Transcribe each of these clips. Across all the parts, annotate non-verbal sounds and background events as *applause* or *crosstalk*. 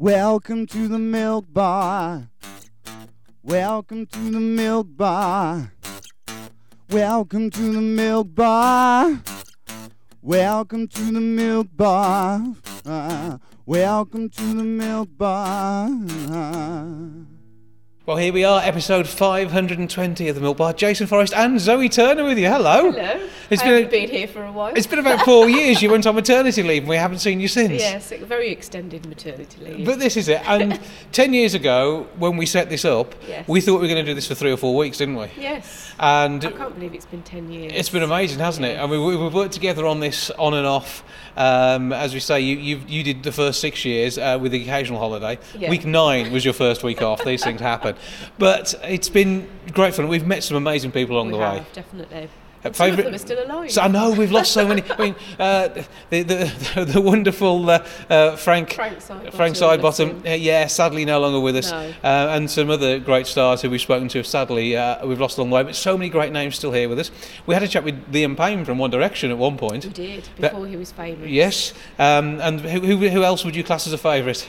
Welcome to the milk bar. Welcome to the milk bar. Welcome to the milk bar. Welcome to the milk bar. Uh, welcome to the milk bar. Well, here we are, episode 520 of the Milk Bar. Jason Forrest and Zoe Turner with you. Hello. Hello. It's been a- been here for a while. It's been about four years. You went on maternity leave and we haven't seen you since. yes, very extended maternity leave. But this is it. And *laughs* 10 years ago, when we set this up, Yes. we thought we were going to do this for three or four weeks, didn't we? yes, And I can't believe it's been ten years. It's been amazing, hasn't it? I mean, we- we've worked together on this on and off. Um, as we say, you you did the first six years uh, with the occasional holiday. Yeah. Week nine was your first week off. These things happen, but it's been great fun. We've met some amazing people along we the way. have, definitely. Some of them are still alive. So I know we've lost so many. I mean, uh, the, the *laughs* the wonderful uh, uh, Frank Frank Sidebottom, Frank Sidebottom, yeah, sadly no longer with us, No. uh, and some other great stars who we've spoken to. Sadly, uh, we've lost along the way, but so many great names still here with us. We had a chat with Liam Payne from One Direction at one point. We did before he was famous. Yes, um, and who, who, who else would you class as a favourite?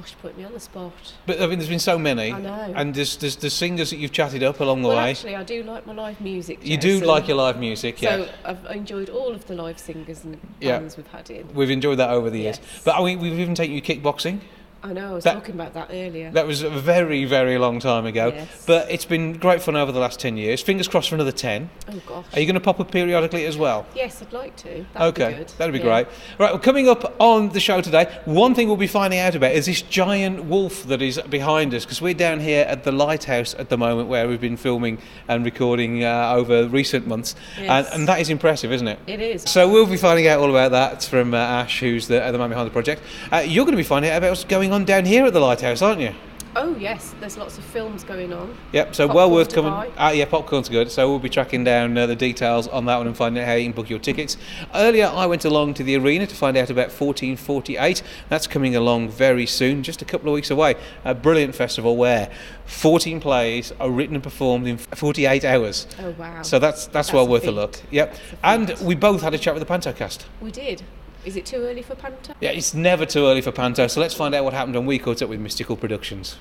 Gosh, put me on the spot. But I mean, there's been so many, I know. and there's, there's there's singers that you've chatted up along the well, way. actually, I do like my live music. you do like your live music, yeah. So I've enjoyed all of the live singers and Yeah. bands we've had in. We've enjoyed that over the years. Yes. But I mean, we've even taken you kickboxing. I know. I was That- talking about that earlier. That was a very, very long time ago. Yes. But it's been great fun over the last 10 years. Fingers crossed for another 10. oh gosh. Are you going to pop up periodically as well? Yes, I'd like to. That'd okay, be good. that'd be Yeah. great. Right, well, coming up on the show today, one thing we'll be finding out about is this giant wolf that is behind us because we're down here at the lighthouse at the moment where we've been filming and recording uh, over recent months, Yes. and, and that is impressive, isn't it? It is. So we'll be finding out all about that from uh, Ash, who's the, uh, the man behind the project. Uh, you're going to be finding out about what's going on down here at the lighthouse, aren't you? Oh yes, there's lots of films going on. Yep, so Popcorn well worth coming. Ah, yeah, popcorn's good. So we'll be tracking down uh, the details on that one and finding out how you can book your tickets. Earlier, I went along to the arena to find out about 1448. That's coming along very soon, just a couple of weeks away. A brilliant festival where 14 plays are written and performed in 48 hours. Oh wow. So that's that's, That's well a worth a look. Yep. A And we both had a chat with the Pantocast. we did. Is it too early for Panto? Yeah, it's never too early for Panto, so let's find out what happened when we caught up with Mystical Productions.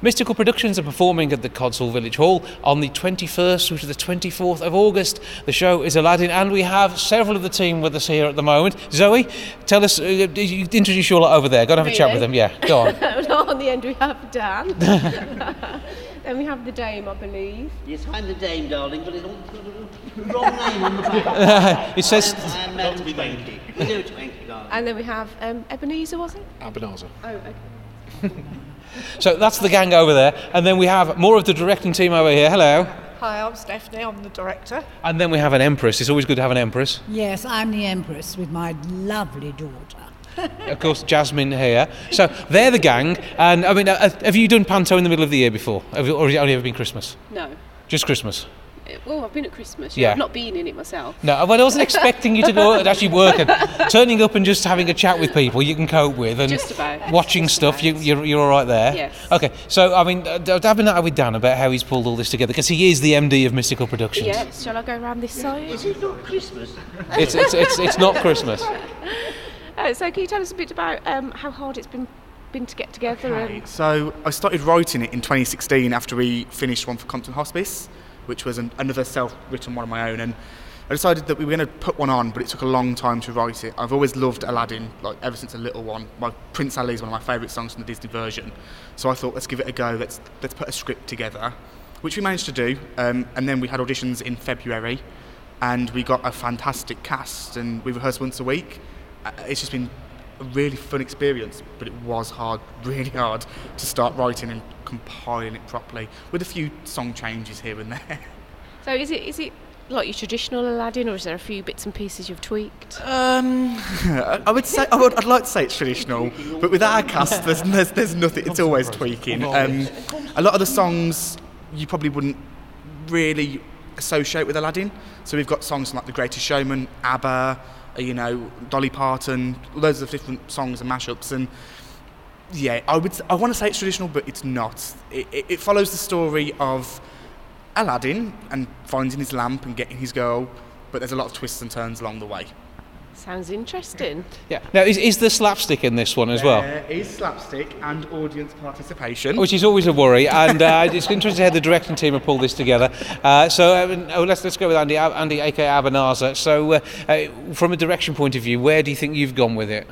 Mystical Productions are performing at the Codsall Village Hall on the 21st through to the 24th of August. The show is Aladdin, and we have several of the team with us here at the moment. Zoe, tell us, uh, you introduce you all over there. Go and have a chat with them. Yeah, go on. *laughs* on the end we have Dan. *laughs* then we have the Dame, I believe. Yes, I'm the dame, darling, but it's all the wrong name on the back. *laughs* it says. I'm Madam Twanky. Hello, Twanky, darling. And then we have um, Ebenezer, was it? Ebenezer. Oh, okay. *laughs* So that's the gang over there, and then we have more of the directing team over here. Hello. Hi, I'm Stephanie. I'm the director. And then we have an empress. It's always good to have an empress. Yes, I'm the Empress with my lovely daughter. *laughs* Of course, Jasmine here. So they're the gang. And I mean, uh, have you done panto in the middle of the year before? Have you, or has it only ever been Christmas? No. Just Christmas? Uh, Well, I've been at Christmas. Yeah. Yeah. I've not been in it myself. No, well, I wasn't expecting you to go and actually work and *laughs* turning up and just having a chat with people you can cope with and Just about. watching Just stuff. You, about. you're, you're all right there. Yes. Okay, so I mean, uh, I've been at with Dan about how he's pulled all this together because he is the MD of Mystical Productions. Yes. Shall I go around this side? Is it not Christmas? It's, it's, it's, it's not Christmas. *laughs* Uh, so can you tell us a bit about um, how hard it's been been to get together? And So I started writing it in 2016 after we finished one for Compton Hospice, which was an, another self-written one of my own, and I decided that we were going to put one on, but it took a long time to write it. I've always loved Aladdin, like ever since a little one. My Prince Ali is one of my favourite songs from the Disney version, so I thought let's give it a go. Let's let's put a script together, which we managed to do, um, and then we had auditions in February, and we got a fantastic cast, and we rehearsed once a week. Uh, It's just been a really fun experience, but it was hard, *laughs* really hard, to start writing and compiling it properly, with a few song changes here and there. *laughs* so is it is it like your traditional Aladdin, or is there a few bits and pieces you've tweaked? Um, I *laughs* I would say I would, I'd like to say it's traditional, but with our cast, there's, there's, there's nothing. It's always tweaking. Um, a lot of the songs you probably wouldn't really associate with Aladdin. So we've got songs like The Greatest Showman, ABBA, Uh, you know, Dolly Parton, loads of different songs and mashups, and yeah, I would. I want to say it's traditional, but it's not. It, it, it follows the story of Aladdin and finding his lamp and getting his girl, but there's a lot of twists and turns along the way. Sounds interesting. Yeah. Now, is, is there slapstick in this one as well? There is slapstick and audience participation. Which is always a worry, and uh, it's interesting how the directing team have pulled this together. Uh, so uh, oh, let's let's go with Andy, Andy, aka Abanazar. So, uh, uh, from a direction point of view, where do you think you've gone with it?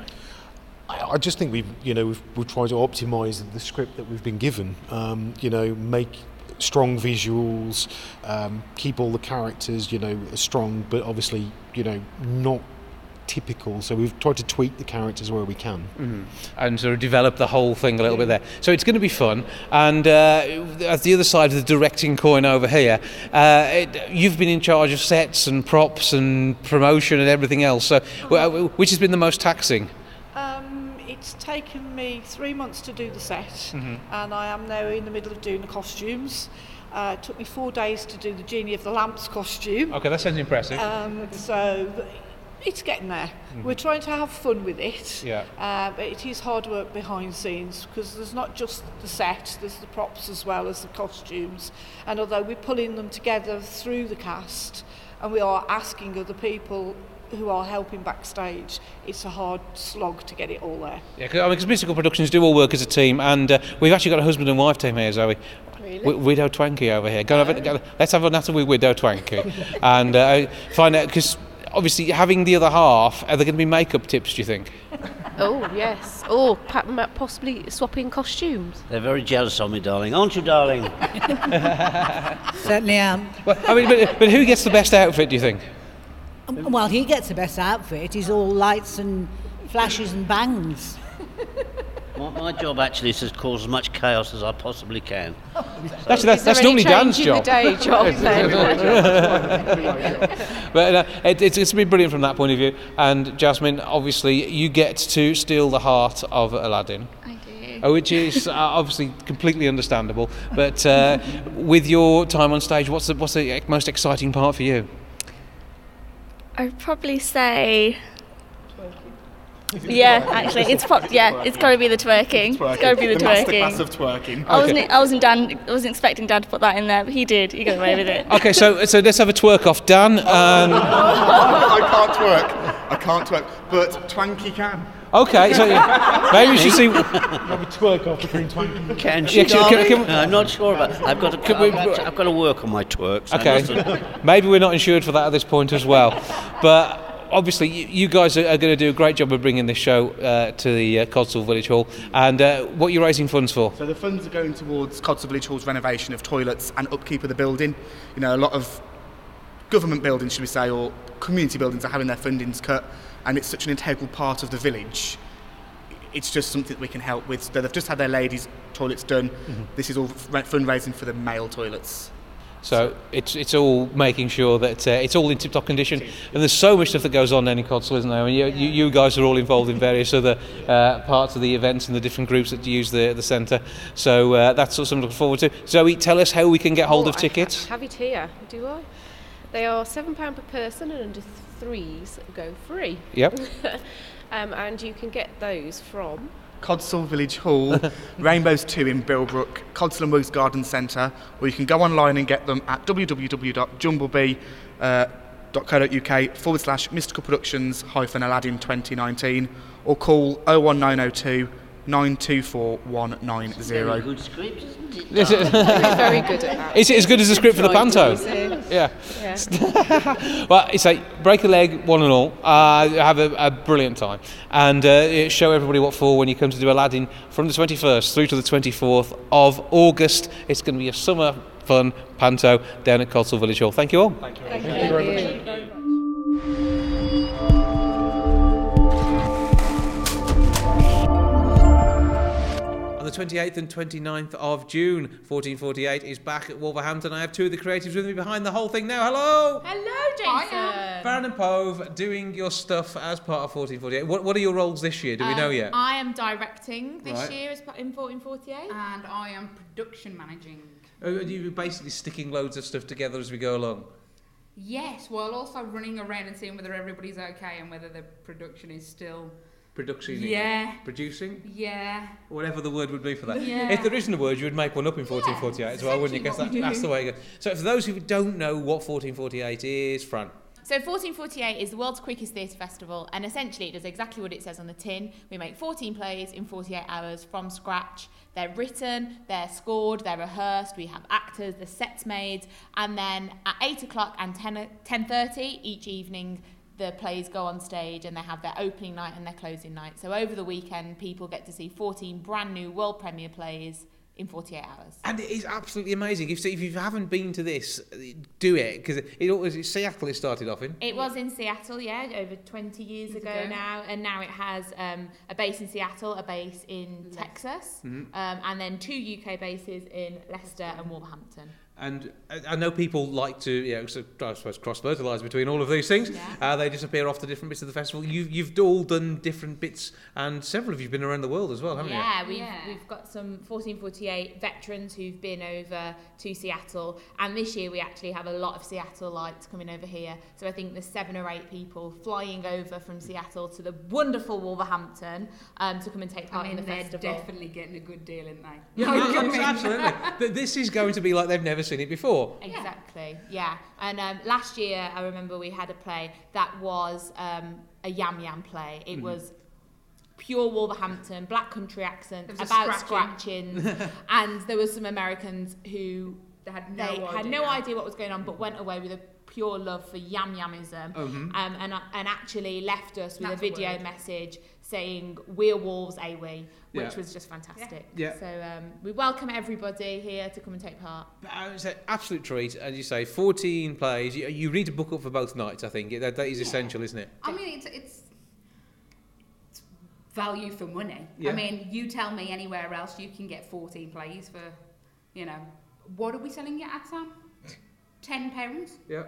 I I just think we've, you know, we've, we've tried to optimise the script that we've been given. Um, you know, make strong visuals, um, keep all the characters, you know, strong, but obviously, you know, not typical. So we've tried to tweak the characters where we can. and sort of develop the whole thing a little bit there. So it's going to be fun. And uh, at the other side of the directing coin over here, uh, it, you've been in charge of sets and props and promotion and everything else. So wh- which has been the most taxing? Um, it's taken me three months to do the set, Mm-hmm. and I am now in the middle of doing the costumes. Uh, it took me four days to do the Genie of the Lamps costume. Okay, that sounds impressive. Um, so th- it's getting there. We're trying to have fun with it. Mm-hmm. Yeah. Uh, but it is hard work behind scenes because there's not just the set, there's the props as well as the costumes. And although we're pulling them together through the cast and we are asking other people who are helping backstage, it's a hard slog to get it all there. Yeah, 'cause, I mean, because Mystical Productions do all work as a team, and uh, we've actually got a husband and wife team here, Zoe. Really? Wi- Widow Twanky over here. Go and have a, go, let's have a natter with Widow Twanky, *laughs* and uh, find out because obviously having the other half, are there going to be makeup tips? Do you think? Oh yes. Or pa- ma- possibly swapping costumes. They're very jealous of me, darling. Aren't you, darling? *laughs* Certainly am. Well, I mean, but, but who gets the best outfit? Do you think? Well, he gets the best outfit. He's all lights and flashes and bangs. My, my job actually is to cause as much chaos as I possibly can. *laughs* That's that's, that's normally change Dan's job. *laughs* the day job? But uh, it, it's, it's been brilliant from that point of view. And Jasmine, obviously, you get to steal the heart of Aladdin. I do. uh, Which is uh, obviously completely understandable, but uh, with your time on stage, what's the, what's the most exciting part for you? I'd probably say. Yeah, actually, it's prob- yeah, it's got to be the twerking. It's got to be the, twerking. of twerking. I wasn't, I wasn't Dan, I wasn't expecting Dan to put that in there, but he did. He got away with it. Okay, so so let's have a twerk off, Dan. And I can't twerk. I can't twerk, but Twanky can. okay, so maybe we should see. twerk off between twanky. Can she, Yeah, can- darling? can- can- I'm not sure about. I've got to. Can we- I've, actually- I've got to work on my twerks. I Okay, maybe we're not insured for that at this point as well, but. Obviously, you, you guys are, are going to do a great job of bringing this show uh, to the uh, Codsall Village Hall. And uh, what you're raising funds for? So the funds are going towards Codsall Village Hall's renovation of toilets and upkeep of the building. You know, a lot of government buildings, should we say, or community buildings are having their fundings cut, and it's such an integral part of the village. It's just something that we can help with. So they've just had their ladies' toilets done. This is all fundraising for the male toilets. So it's it's all making sure that uh, it's all in tip-top condition. And there's so much stuff that goes on down in Codsall, isn't there? And you, you, you guys are all involved in various other uh, parts of the events and the different groups that use the the centre. So uh, that's something to looking forward to. Zoe, tell us how we can get hold Oh, of I tickets. ha- have it here, do I? They are £7 per person and under threes go free. Yep. *laughs* Um, and you can get those from Codsall Village Hall, *laughs* Rainbows 2 in Bilbrook, Codsall and Woods Garden Centre, or you can go online and get them at www.jumblebee.co.uk uh, forward slash mystical productions hyphen Aladdin 2019 or call 01902 924 Very 190. good script, isn't it? Is it, very good at that. *laughs* is it as good as the script for the panto? Yeah. Yeah. *laughs* Well, it's like break a leg, one and all. Uh, have a, a brilliant time and uh, show everybody what for when you come to do Aladdin from the 21st through to the 24th of August. It's going to be a summer fun panto down at Codsall Village Hall. Thank you all. On the 28th and 29th of June, 1448 is back at Wolverhampton. I have two of the creatives with me behind the whole thing now. Hello! Hello, Jason. Fran and Pove doing your stuff as part of 1448. What, what are your roles this year? Do we know Um, yet? I am directing this Right. year as pa- in 1448. And I am production managing. Are you basically sticking loads of stuff together as we go along? Yes, while also running around and seeing whether everybody's okay and whether the production is still. Production? Yeah. Producing? Yeah. Whatever the word would be for that. Yeah. If there isn't a word, you would make one up in 1448 as well, wouldn't you? Guess that, that's the way it goes. So, for those who don't know what 1448 is, Fran. so 1448 is the world's quickest theatre festival, and essentially it does exactly what it says on the tin. We make 14 plays in 48 hours from scratch. They're written, they're scored, they're rehearsed. We have actors, the sets made, and then at 8 o'clock and 10 10:30 each evening. The plays go on stage and they have their opening night and their closing night. So over the weekend, people get to see 14 brand new world premiere plays in 48 hours. And it is absolutely amazing. If, if you haven't been to this, do it because it, it always it's Seattle. It started off in. It was in Seattle, yeah, over 20 years ago, ago. now, and now it has um, a base in Seattle, a base in Texas, Mhm. um, and then two UK bases in Leicester and Wolverhampton. And I I know people like to, you know, so, I suppose cross fertilise between all of these things. Yeah. Uh, they disappear off to different bits of the festival. You've, you've all done different bits, and several of you've been around the world as well, haven't you? Yeah, we've, Yeah. we've got some 1448 veterans who've been over to Seattle, and this year we actually have a lot of Seattleites coming over here. So I think there's seven or eight people flying over from Seattle to the wonderful Wolverhampton um, to come and take part I mean, in the they're festival. definitely getting a good deal, aren't they? *laughs* Yeah, Like, I abs- *laughs* mean- absolutely. This is going to be like they've never seen it before. Exactly, yeah. And um, last year, I remember we had a play that was um, a yam yam play. It Mhm. was pure Wolverhampton, black country accent, There was a about scratching. scratching, *laughs* and there were some Americans who They had no they had no idea what was going on, but went away with a pure love for yam yamism, Mhm. um, and and actually left us with That's a a video word. message saying "We're wolves, a we," which Yeah. was just fantastic. Yeah. So um, we welcome everybody here to come and take part. But, uh, It's an absolute treat, as you say. 14 plays. You, you need to book up for both nights, I think. That, that is essential, isn't it? I mean, it's, it's it's value for money. Yeah. I mean, you tell me anywhere else you can get 14 plays for, you know, what are we selling it at, Sam? 10 pounds? Yeah.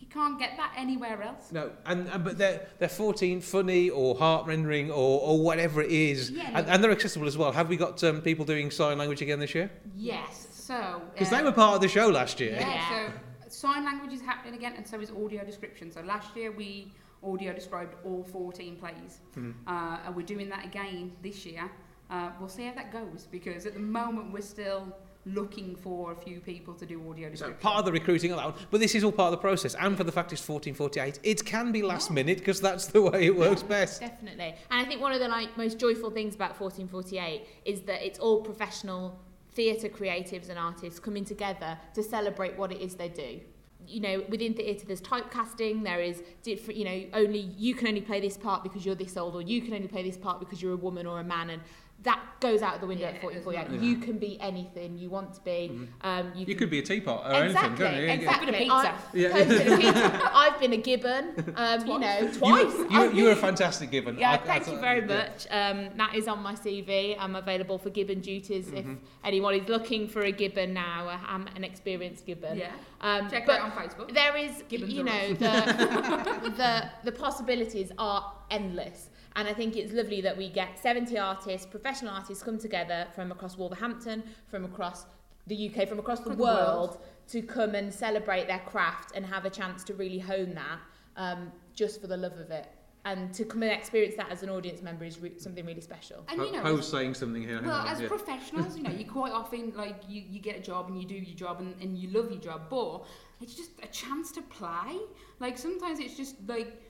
You can't get that anywhere else. No, and, and but they're they're 14 funny or heart rendering or, or whatever it is, Yeah, and, no. and they're accessible as well. Have we got um, people doing sign language again this year? Yes. So. Because uh, they were part of the show last year. Yeah, so sign language is happening again, and so is audio description. So last year we audio described all 14 plays, Mhm. uh, and we're doing that again this year. Uh, we'll see how that goes because at the moment we're still looking for a few people to do audio So description. part of the recruiting one, but this is all part of the process. And for the fact it's 1448, it can be last minute because that's the way it works best. Definitely. And I think one of the like most joyful things about 1448 is that it's all professional theatre creatives and artists coming together to celebrate what it is they do. You know, within theatre there's typecasting, there is different, you know, only you can only play this part because you're this old or you can only play this part because you're a woman or a man and that goes out the window Yeah, at 1448. there's not- You can be anything you want to be. Um, you, You can could be a teapot or anything, Exactly, couldn't you? exactly. Bit of pizza. I've, Yeah. pizza. *laughs* I've been a gibbon, um, you know, twice. you, I've you were a fantastic gibbon. yeah, I- I thank you very yeah. much. Um, that is on my CV. I'm available for gibbon duties if Mhm. anyone is looking for a gibbon now. uh, I'm an experienced gibbon. Yeah. Um, Check but her out on Facebook. there is, Gibbons you know, the, *laughs* the the possibilities are endless. And I think it's lovely that we get 70 artists, professional artists, come together from across Wolverhampton, from across the UK, from across the, From the world, world. to come and celebrate their craft and have a chance to really hone that um, just for the love of it. And to come and experience that as an audience member is re- something really special. And you know, I was saying something here. Well, on, as yeah. professionals, you know, *laughs* you quite often like you, you get a job and you do your job and, and you love your job, but it's just a chance to play. Like sometimes it's just like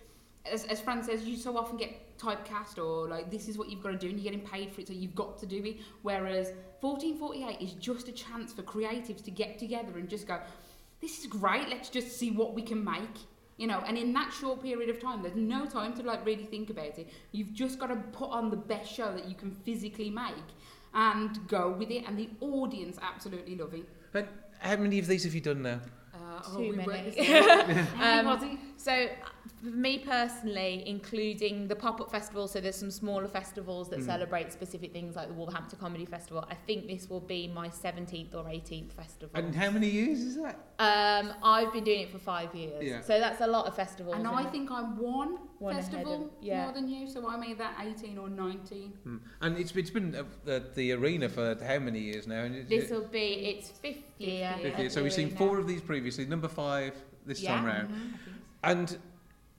as, as Fran says, you so often get typecast or like this is what you've got to do and you're getting paid for it, so you've got to do it. Whereas 1448 is just a chance for creatives to get together and just go, this is great, let's just see what we can make. You know, and in that short period of time, there's no time to like really think about it. You've just got to put on the best show that you can physically make and go with it, and the audience absolutely love it. But how many of these have you done now? Uh, Too we many. worked this *laughs* out. How many Um, was it? So, for me personally, including the pop up festival, so there's some smaller festivals that Mm. celebrate specific things like the Wolverhampton Comedy Festival. I think this will be my 17th or 18th festival. And how many years is that? Um, I've been doing it for five years, Yeah. so that's a lot of festivals. And I think I'm one, One festival of- yeah. more than you, so I'm either 18 or 19. Hmm. And it's, it's been uh, the, the arena for how many years now? And this will be its fifth year. Fifth year. So we've seen arena. four of these previously, number five this Yeah. time round. Mm-hmm. And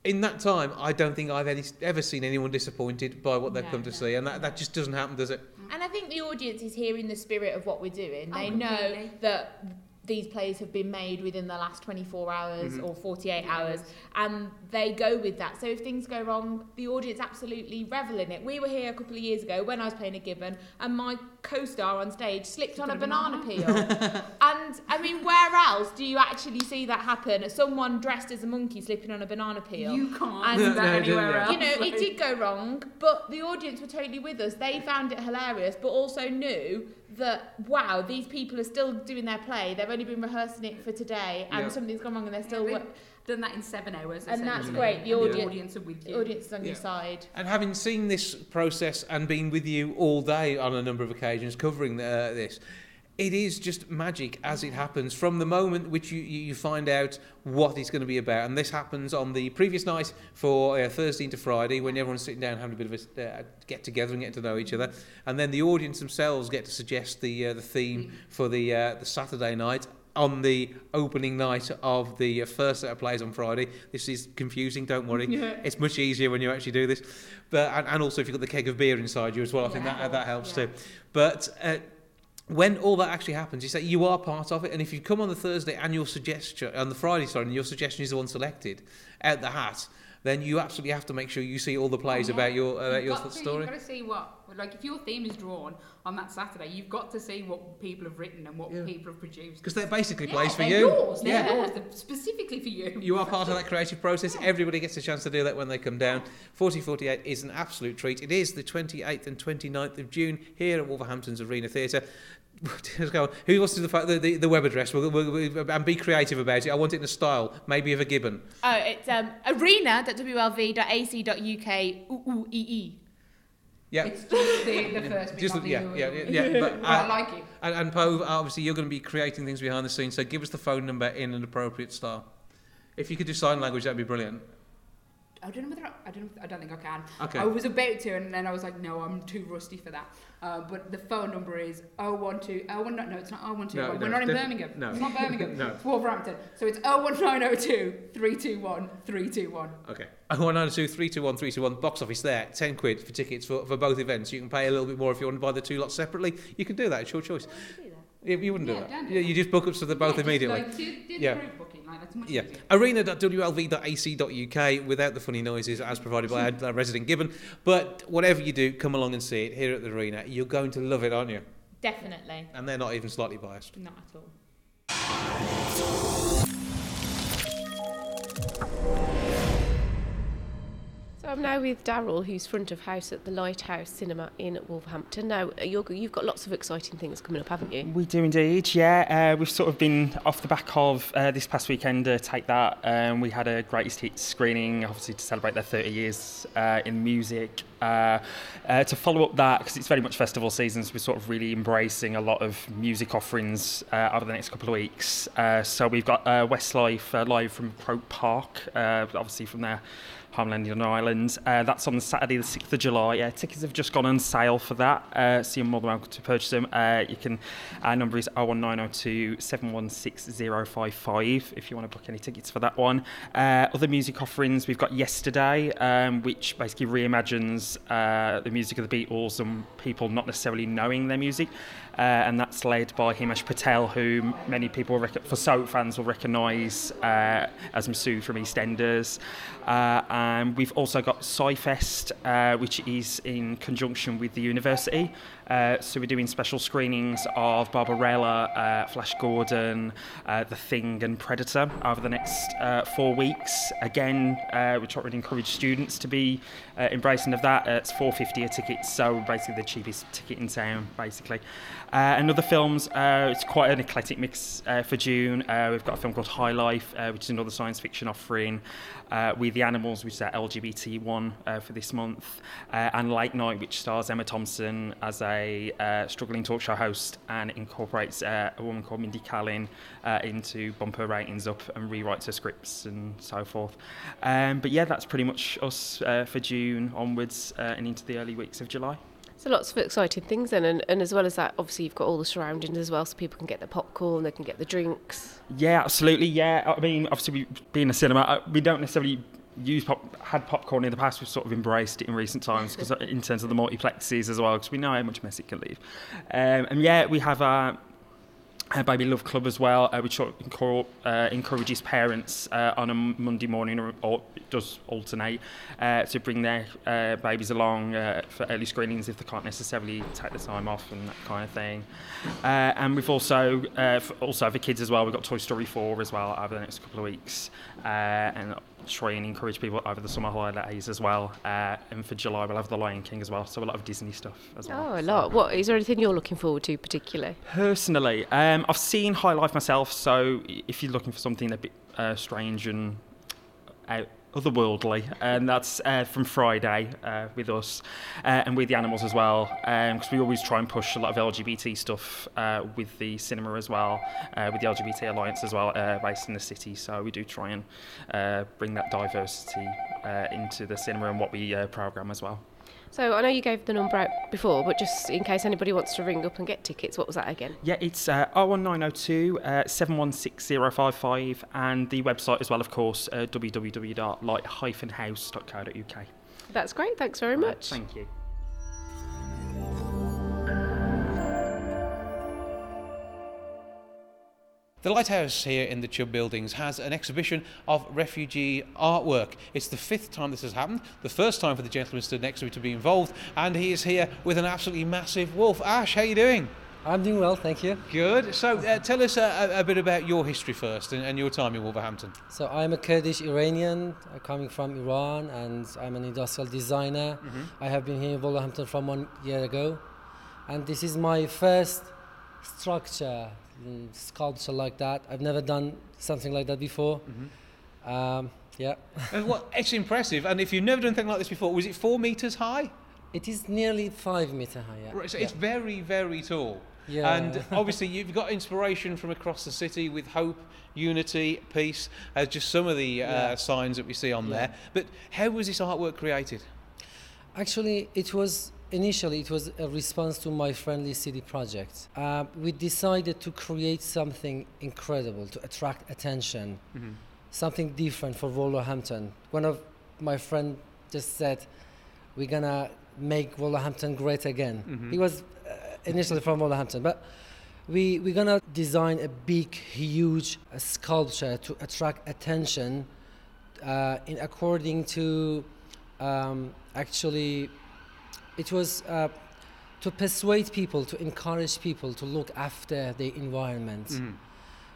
in that time, I don't think I've any, ever seen anyone disappointed by what they've No, come to no, see, and that, that just doesn't happen, does it? And I think the audience is hearing the spirit of what we're doing. Oh, They know completely. that these plays have been made within the last 24 hours Mhm. or 48 hours and they go with that. So if things go wrong the audience absolutely revel in it. We were here a couple of years ago when I was playing a gibbon and my co-star on stage slipped on a banana peel. *laughs* And I mean where else do you actually see that happen? Someone dressed as a monkey slipping on a banana peel. You can't and do that anywhere else. you know it did go wrong but the audience were totally with us. They found it hilarious but also knew that wow these people are still doing their play. They've only been rehearsing it for today and Yeah. something's gone wrong and they're still they've wo- done that in seven hours. and that's essentially. great the And audience, audience are with you. the audience is on your side And having seen this process and been with you all day on a number of occasions covering uh, this, it is just magic as it happens from the moment which you, you you find out what it's going to be about. And this happens on the previous night for uh, Thursday into Friday when everyone's sitting down having a bit of a uh, get together and getting to know each other. And then the audience themselves get to suggest the, uh, the theme for the, uh, the Saturday night. On the opening night of the first set of plays on Friday, this is confusing. Don't worry, Yeah. it's much easier when you actually do this. But and, and also if you've got the keg of beer inside you as well, I think that that helps too. But uh, when all that actually happens, you say you are part of it, and if you come on the Thursday and your suggestion on the Friday, sorry, and your suggestion is the one selected out the hat, then you absolutely have to make sure you see all the plays about your about You've your got to, story. You've got to see what, like, if your theme is drawn on that Saturday, you've got to see what people have written and what people have produced. 'Cause they're basically yeah, plays for you. Yours, they're Yeah. yours, they're specifically for you. You are part of that creative process. Everybody gets a chance to do that when they come down. 4048 is an absolute treat. It is the 28th and 29th of June here at Wolverhampton's Arena Theatre. *laughs* Just go on. Who wants to do the, the, the, the web address? We'll, we'll, we'll, and be creative about it. I want it in a style, maybe of a gibbon. oh it's um arena.wlv.ac.uk ooh, ooh, ee, ee. Yeah. It's just the, the first Just yeah, yeah, yeah, yeah. But, *laughs* But I uh, like it. And, and Pove, obviously, you're going to be creating things behind the scenes. So give us the phone number in an appropriate style. If you could do sign language, that'd be brilliant. I don't know whether I, I don't. I don't think I can. Okay. I was about to, and then I was like, no, I'm too rusty for that. Uh, but the phone number is 012. Oh, one, no, no, it's not 012. No, We're no, not in def- Birmingham. no. It's not Birmingham. *laughs* No. It's Wolverhampton. So it's 01902 321 321. Okay. 0192 321 321, box office there, 10 quid for tickets for, for both events. You can pay a little bit more if you want to buy the two lots separately. You can do that, it's your choice. Yeah, you wouldn't do Yeah, that. don't do Yeah, you just book up to the both Yeah, just, immediately. Like, do, do yeah. The group booking. Like, that's much Yeah. easier. Arena.wlv.ac.uk without the funny noises as provided by *laughs* our resident Gibbon. But whatever you do, come along and see it here at the arena. You're going to love it, aren't you? definitely And they're not even slightly biased. not at all So I'm now with Daryl, who's front of house at the Lighthouse Cinema in Wolverhampton. Now, uh, you're, you've got lots of exciting things coming up, haven't you? We do indeed, yeah. Uh, we've sort of been off the back of uh, this past weekend, uh, Take That. Um, we had a greatest hits screening, obviously to celebrate their 30 years uh, in music. Uh, uh, to follow up that, because it's very much festival season, so we're sort of really embracing a lot of music offerings uh, over the next couple of weeks. Uh, so we've got Westlife live from Croke Park, obviously from their homeland in Ireland. That's on Saturday, the 6th of July. Tickets have just gone on sale for that, so you're more than welcome to purchase them. You can, our number is 01902 716055 if you want to book any tickets for that one. Other music offerings, we've got Yesterday, um, which basically reimagines uh, the music of the Beatles and people not necessarily knowing their music. Uh, and that's led by Himesh Patel, who many people, rec- for soap fans, will recognise uh, as Masood from EastEnders. Uh, and we've also got SciFest, uh, which is in conjunction with the university. Uh, so we're doing special screenings of Barbarella, uh, Flash Gordon, The Thing, and Predator over the next four weeks. Again, we're trying to encourage students to be embracing of that. It's 450 a ticket, so basically the cheapest ticket in town, basically. Uh, and other films, uh, it's quite an eclectic mix uh, for June. Uh, we've got a film called High Life, uh, which is another science fiction offering. Uh, We the Animals, which is our LGBT one for this month. And Late Night, which stars Emma Thompson as a struggling talk show host and incorporates a woman called Mindy Kaling into bump her ratings up and rewrites her scripts and so forth. Um, but yeah, that's pretty much us for June onwards and into the early weeks of July. So lots of exciting things then, and, and as well as that, obviously you've got all the surroundings as well, so people can get their popcorn, they can get the drinks. Yeah, absolutely. Yeah, I mean, obviously, we, being a cinema, uh, we don't necessarily use pop, had popcorn in the past. We've sort of embraced it in recent times because *laughs* in terms of the multiplexes as well, because we know how much mess it can leave. Um, and yeah, we have our uh, Baby Love Club as well, uh, which uh, encourages parents uh, on a Monday morning, or, or does alternate, uh, to bring their uh, babies along for early screenings if they can't necessarily take the time off and that kind of thing. And we've also, uh, f- also for kids as well, we've got Toy Story 4 as well over the next couple of weeks. And try and encourage people over the summer holidays as well. Uh, and for July, we'll have The Lion King as well, so a lot of Disney stuff as well. Oh, a lot. What is there anything you're looking forward to particularly? Personally, um, I've seen High Life myself, so if you're looking for something a bit uh, strange and out, otherworldly, and that's uh, from Friday uh, with us uh, and We the Animals as well, because we always try and push a lot of LGBT stuff uh, with the cinema as well, uh, with the LGBT Alliance as well, uh, based in the city. So we do try and bring that diversity into the cinema and what we program as well. So I know you gave the number out before, but just in case anybody wants to ring up and get tickets, what was that again? Yeah, it's uh, 01902 uh, 716055 and the website as well, of course, uh, www.light-house.co.uk. That's great. Thanks very much. Thank you. The Lighthouse here in the Chubb Buildings has an exhibition of refugee artwork. It's the fifth time this has happened, the first time for the gentleman stood next to me to be involved, and he is here with an absolutely massive wolf. Ash, how are you doing? I'm doing well, thank you. Good. So uh, tell us a, a, a bit about your history first and, and your time in Wolverhampton. So I'm a Kurdish Iranian uh, coming from Iran and I'm an industrial designer. Mhm. I have been here in Wolverhampton from one year ago and this is my first structure, sculpture like that. I've never done something like that before. Um, yeah. And what, it's impressive, and if you've never done anything like this before, was it four metres high? It is nearly five meter high. Yeah. Right, so yeah. it's very, very tall. Yeah. And *laughs* obviously, you've got inspiration from across the city with hope, unity, peace, as just some of the uh, Yeah. signs that we see on Yeah. there. But how was this artwork created? Actually, it was initially it was a response to my friendly city project. Uh, we decided to create something incredible to attract attention, Mhm. something different for Wolverhampton. One of my friend just said, "We're gonna make Wolverhampton great again." Mhm. He was uh, initially from Wolverhampton, but we we're gonna design a big, huge uh, sculpture to attract attention uh, in according to um, actually it was uh, to persuade people to encourage people to look after the environment Mhm.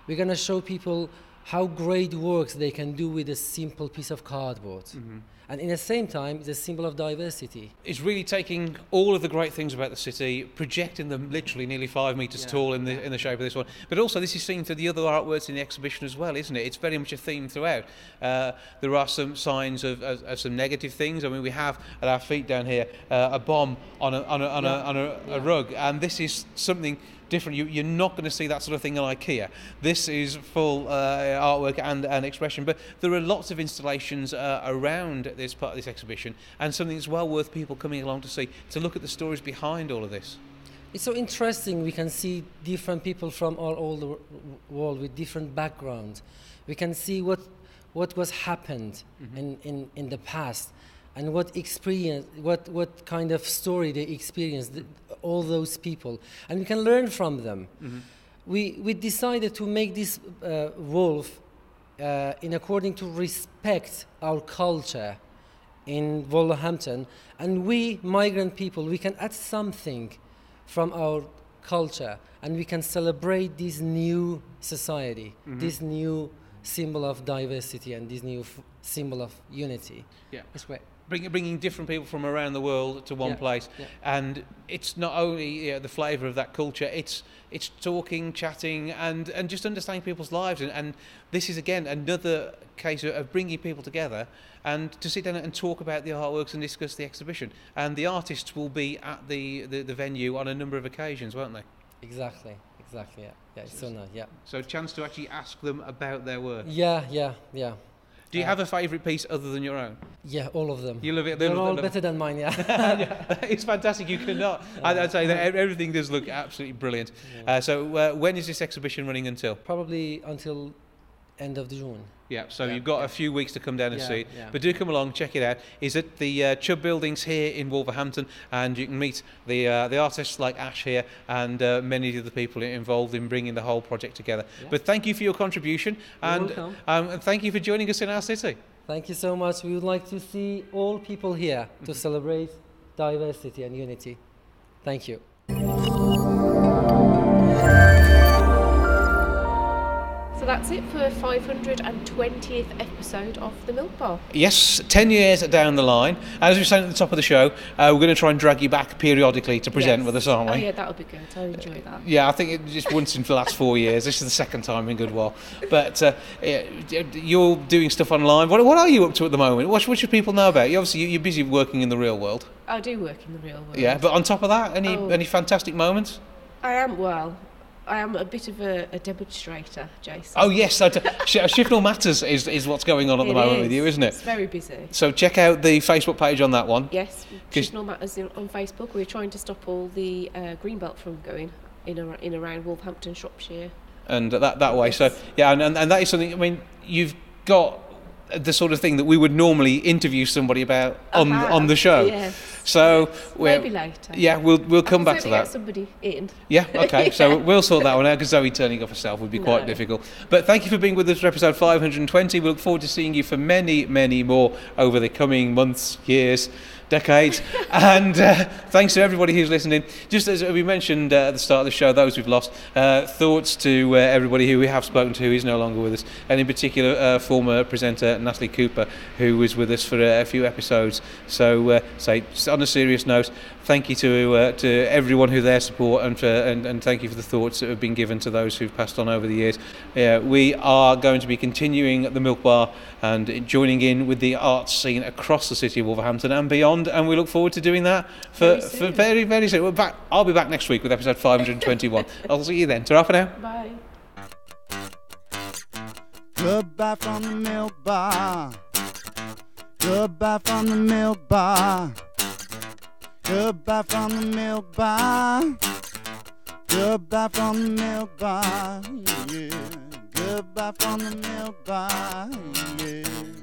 we're going to show people how great works they can do with a simple piece of cardboard Mhm. and in the same time it's a symbol of diversity It's really taking all of the great things about the city, projecting them literally nearly five metres Yeah. tall in the in the shape of this one. But also, this is seen through the other artworks in the exhibition as well, isn't it? It's very much a theme throughout. Uh, there are some signs of, of, of some negative things. I mean, we have at our feet down here uh, a bomb on a on a on, Yeah. a, on a, a rug, and this is something. Different. You, you're not going to see that sort of thing in IKEA. This is full uh, artwork and, and expression, but there are lots of installations uh, around this part of this exhibition, and something that's well worth people coming along to see to look at the stories behind all of this. it's so interesting we can see different people from all over the world with different backgrounds. We can see what what was happened in, in, in the past and what experience what what kind of story they experienced all those people. And we can learn from them we we decided to make this uh, wolf uh, in according to respect our culture in Wolverhampton, and we migrant people we can add something from our culture, and we can celebrate this new society, Mhm. this new symbol of diversity, and this new f- symbol of unity. Yeah. It's great. Bring, bringing different people from around the world to one Yeah, place, yeah. and it's not only you know, the flavour of that culture; it's it's talking, chatting, and, and just understanding people's lives. And, and this is again another case of, of bringing people together and to sit down and talk about the artworks and discuss the exhibition. And the artists will be at the, the, the venue on a number of occasions, won't they? Exactly, exactly. Yeah, yeah. It's so nice. Yeah. So a chance to actually ask them about their work. Yeah, yeah, yeah. Do you Uh, have a favourite piece other than your own? Yeah, all of them. You love it. They're love- all better than mine. Yeah. *laughs* it's fantastic. You cannot. I'd, I'd say that everything does look absolutely brilliant. Uh, so, uh, when is this exhibition running until? Probably until end of June. Yeah, so you've got a few weeks to come down and Yeah, see it. yeah. But do come along, check it out. Is at the uh, Chubb Buildings here in Wolverhampton, and you can meet the uh, the artists like Ash here and uh, many of the people involved in bringing the whole project together. But thank you for your contribution, You're and welcome. um, and thank you for joining us in our city. Thank you so much. We would like to see all people here to celebrate diversity and unity. Thank you. That's it for 520th episode of the Milk Bar. Yes, 10 years down the line. As we saying at the top of the show, uh, we're going to try and drag you back periodically to present Yes. with us, aren't we? Oh yeah, that'll be good. I'll enjoy that. Yeah, I think it just once in the last four years. This is the second time in good while. But uh, you're doing stuff online. What, what are you up to at the moment? What, what should people know about you? Obviously, you- you're busy working in the real world. I do work in the real world. Yeah, but on top of that, any Oh. any fantastic moments? I am well. I am a bit of a, a demonstrator, Jason. Oh yes, that, *laughs* Sh- Shifnal Matters is, is what's going on at the It moment with you, isn't it? It's very busy. So check out the Facebook page on that one. Yes, Shifnal Matters on Facebook. We're trying to stop all the uh, greenbelt from going in, ar- in around Wolverhampton, Shropshire. and that that way. So yeah, and, and, and that is something. I mean, you've got the sort of thing that we would normally interview somebody about on I on the show. yes. So Maybe later. Yeah, we'll we'll come back to that. Somebody in. Yeah, okay. *laughs* So we'll sort that one out because Zoe turning up herself would be quite No. difficult. But thank you for being with us for episode 520. We look forward to seeing you for many, many more over the coming months, years, decades. *laughs* and uh, thanks to everybody who's listening. Just as we mentioned uh, at the start of the show, those we've lost, uh, thoughts to uh, everybody who we have spoken to who is no longer with us, and in particular, uh, former presenter Natalie Cooper, who was with us for a, few episodes. So, uh, say, on a serious note, thank you to to everyone who their support and, for, and and thank you for the thoughts that have been given to those who've passed on over the years. We are going to be continuing at the Milk Bar and joining in with the arts scene across the city of Wolverhampton and beyond, and we look forward to doing that for Very for very very soon. We're back. I'll be back next week with episode 521. *laughs* I'll see you then. Ta for now. Bye. Goodbye from the milk bar. Goodbye from the milk bar. Goodbye from the milk bar. Goodbye from the milk bar. Yeah. Goodbye from the milk bar. Yeah.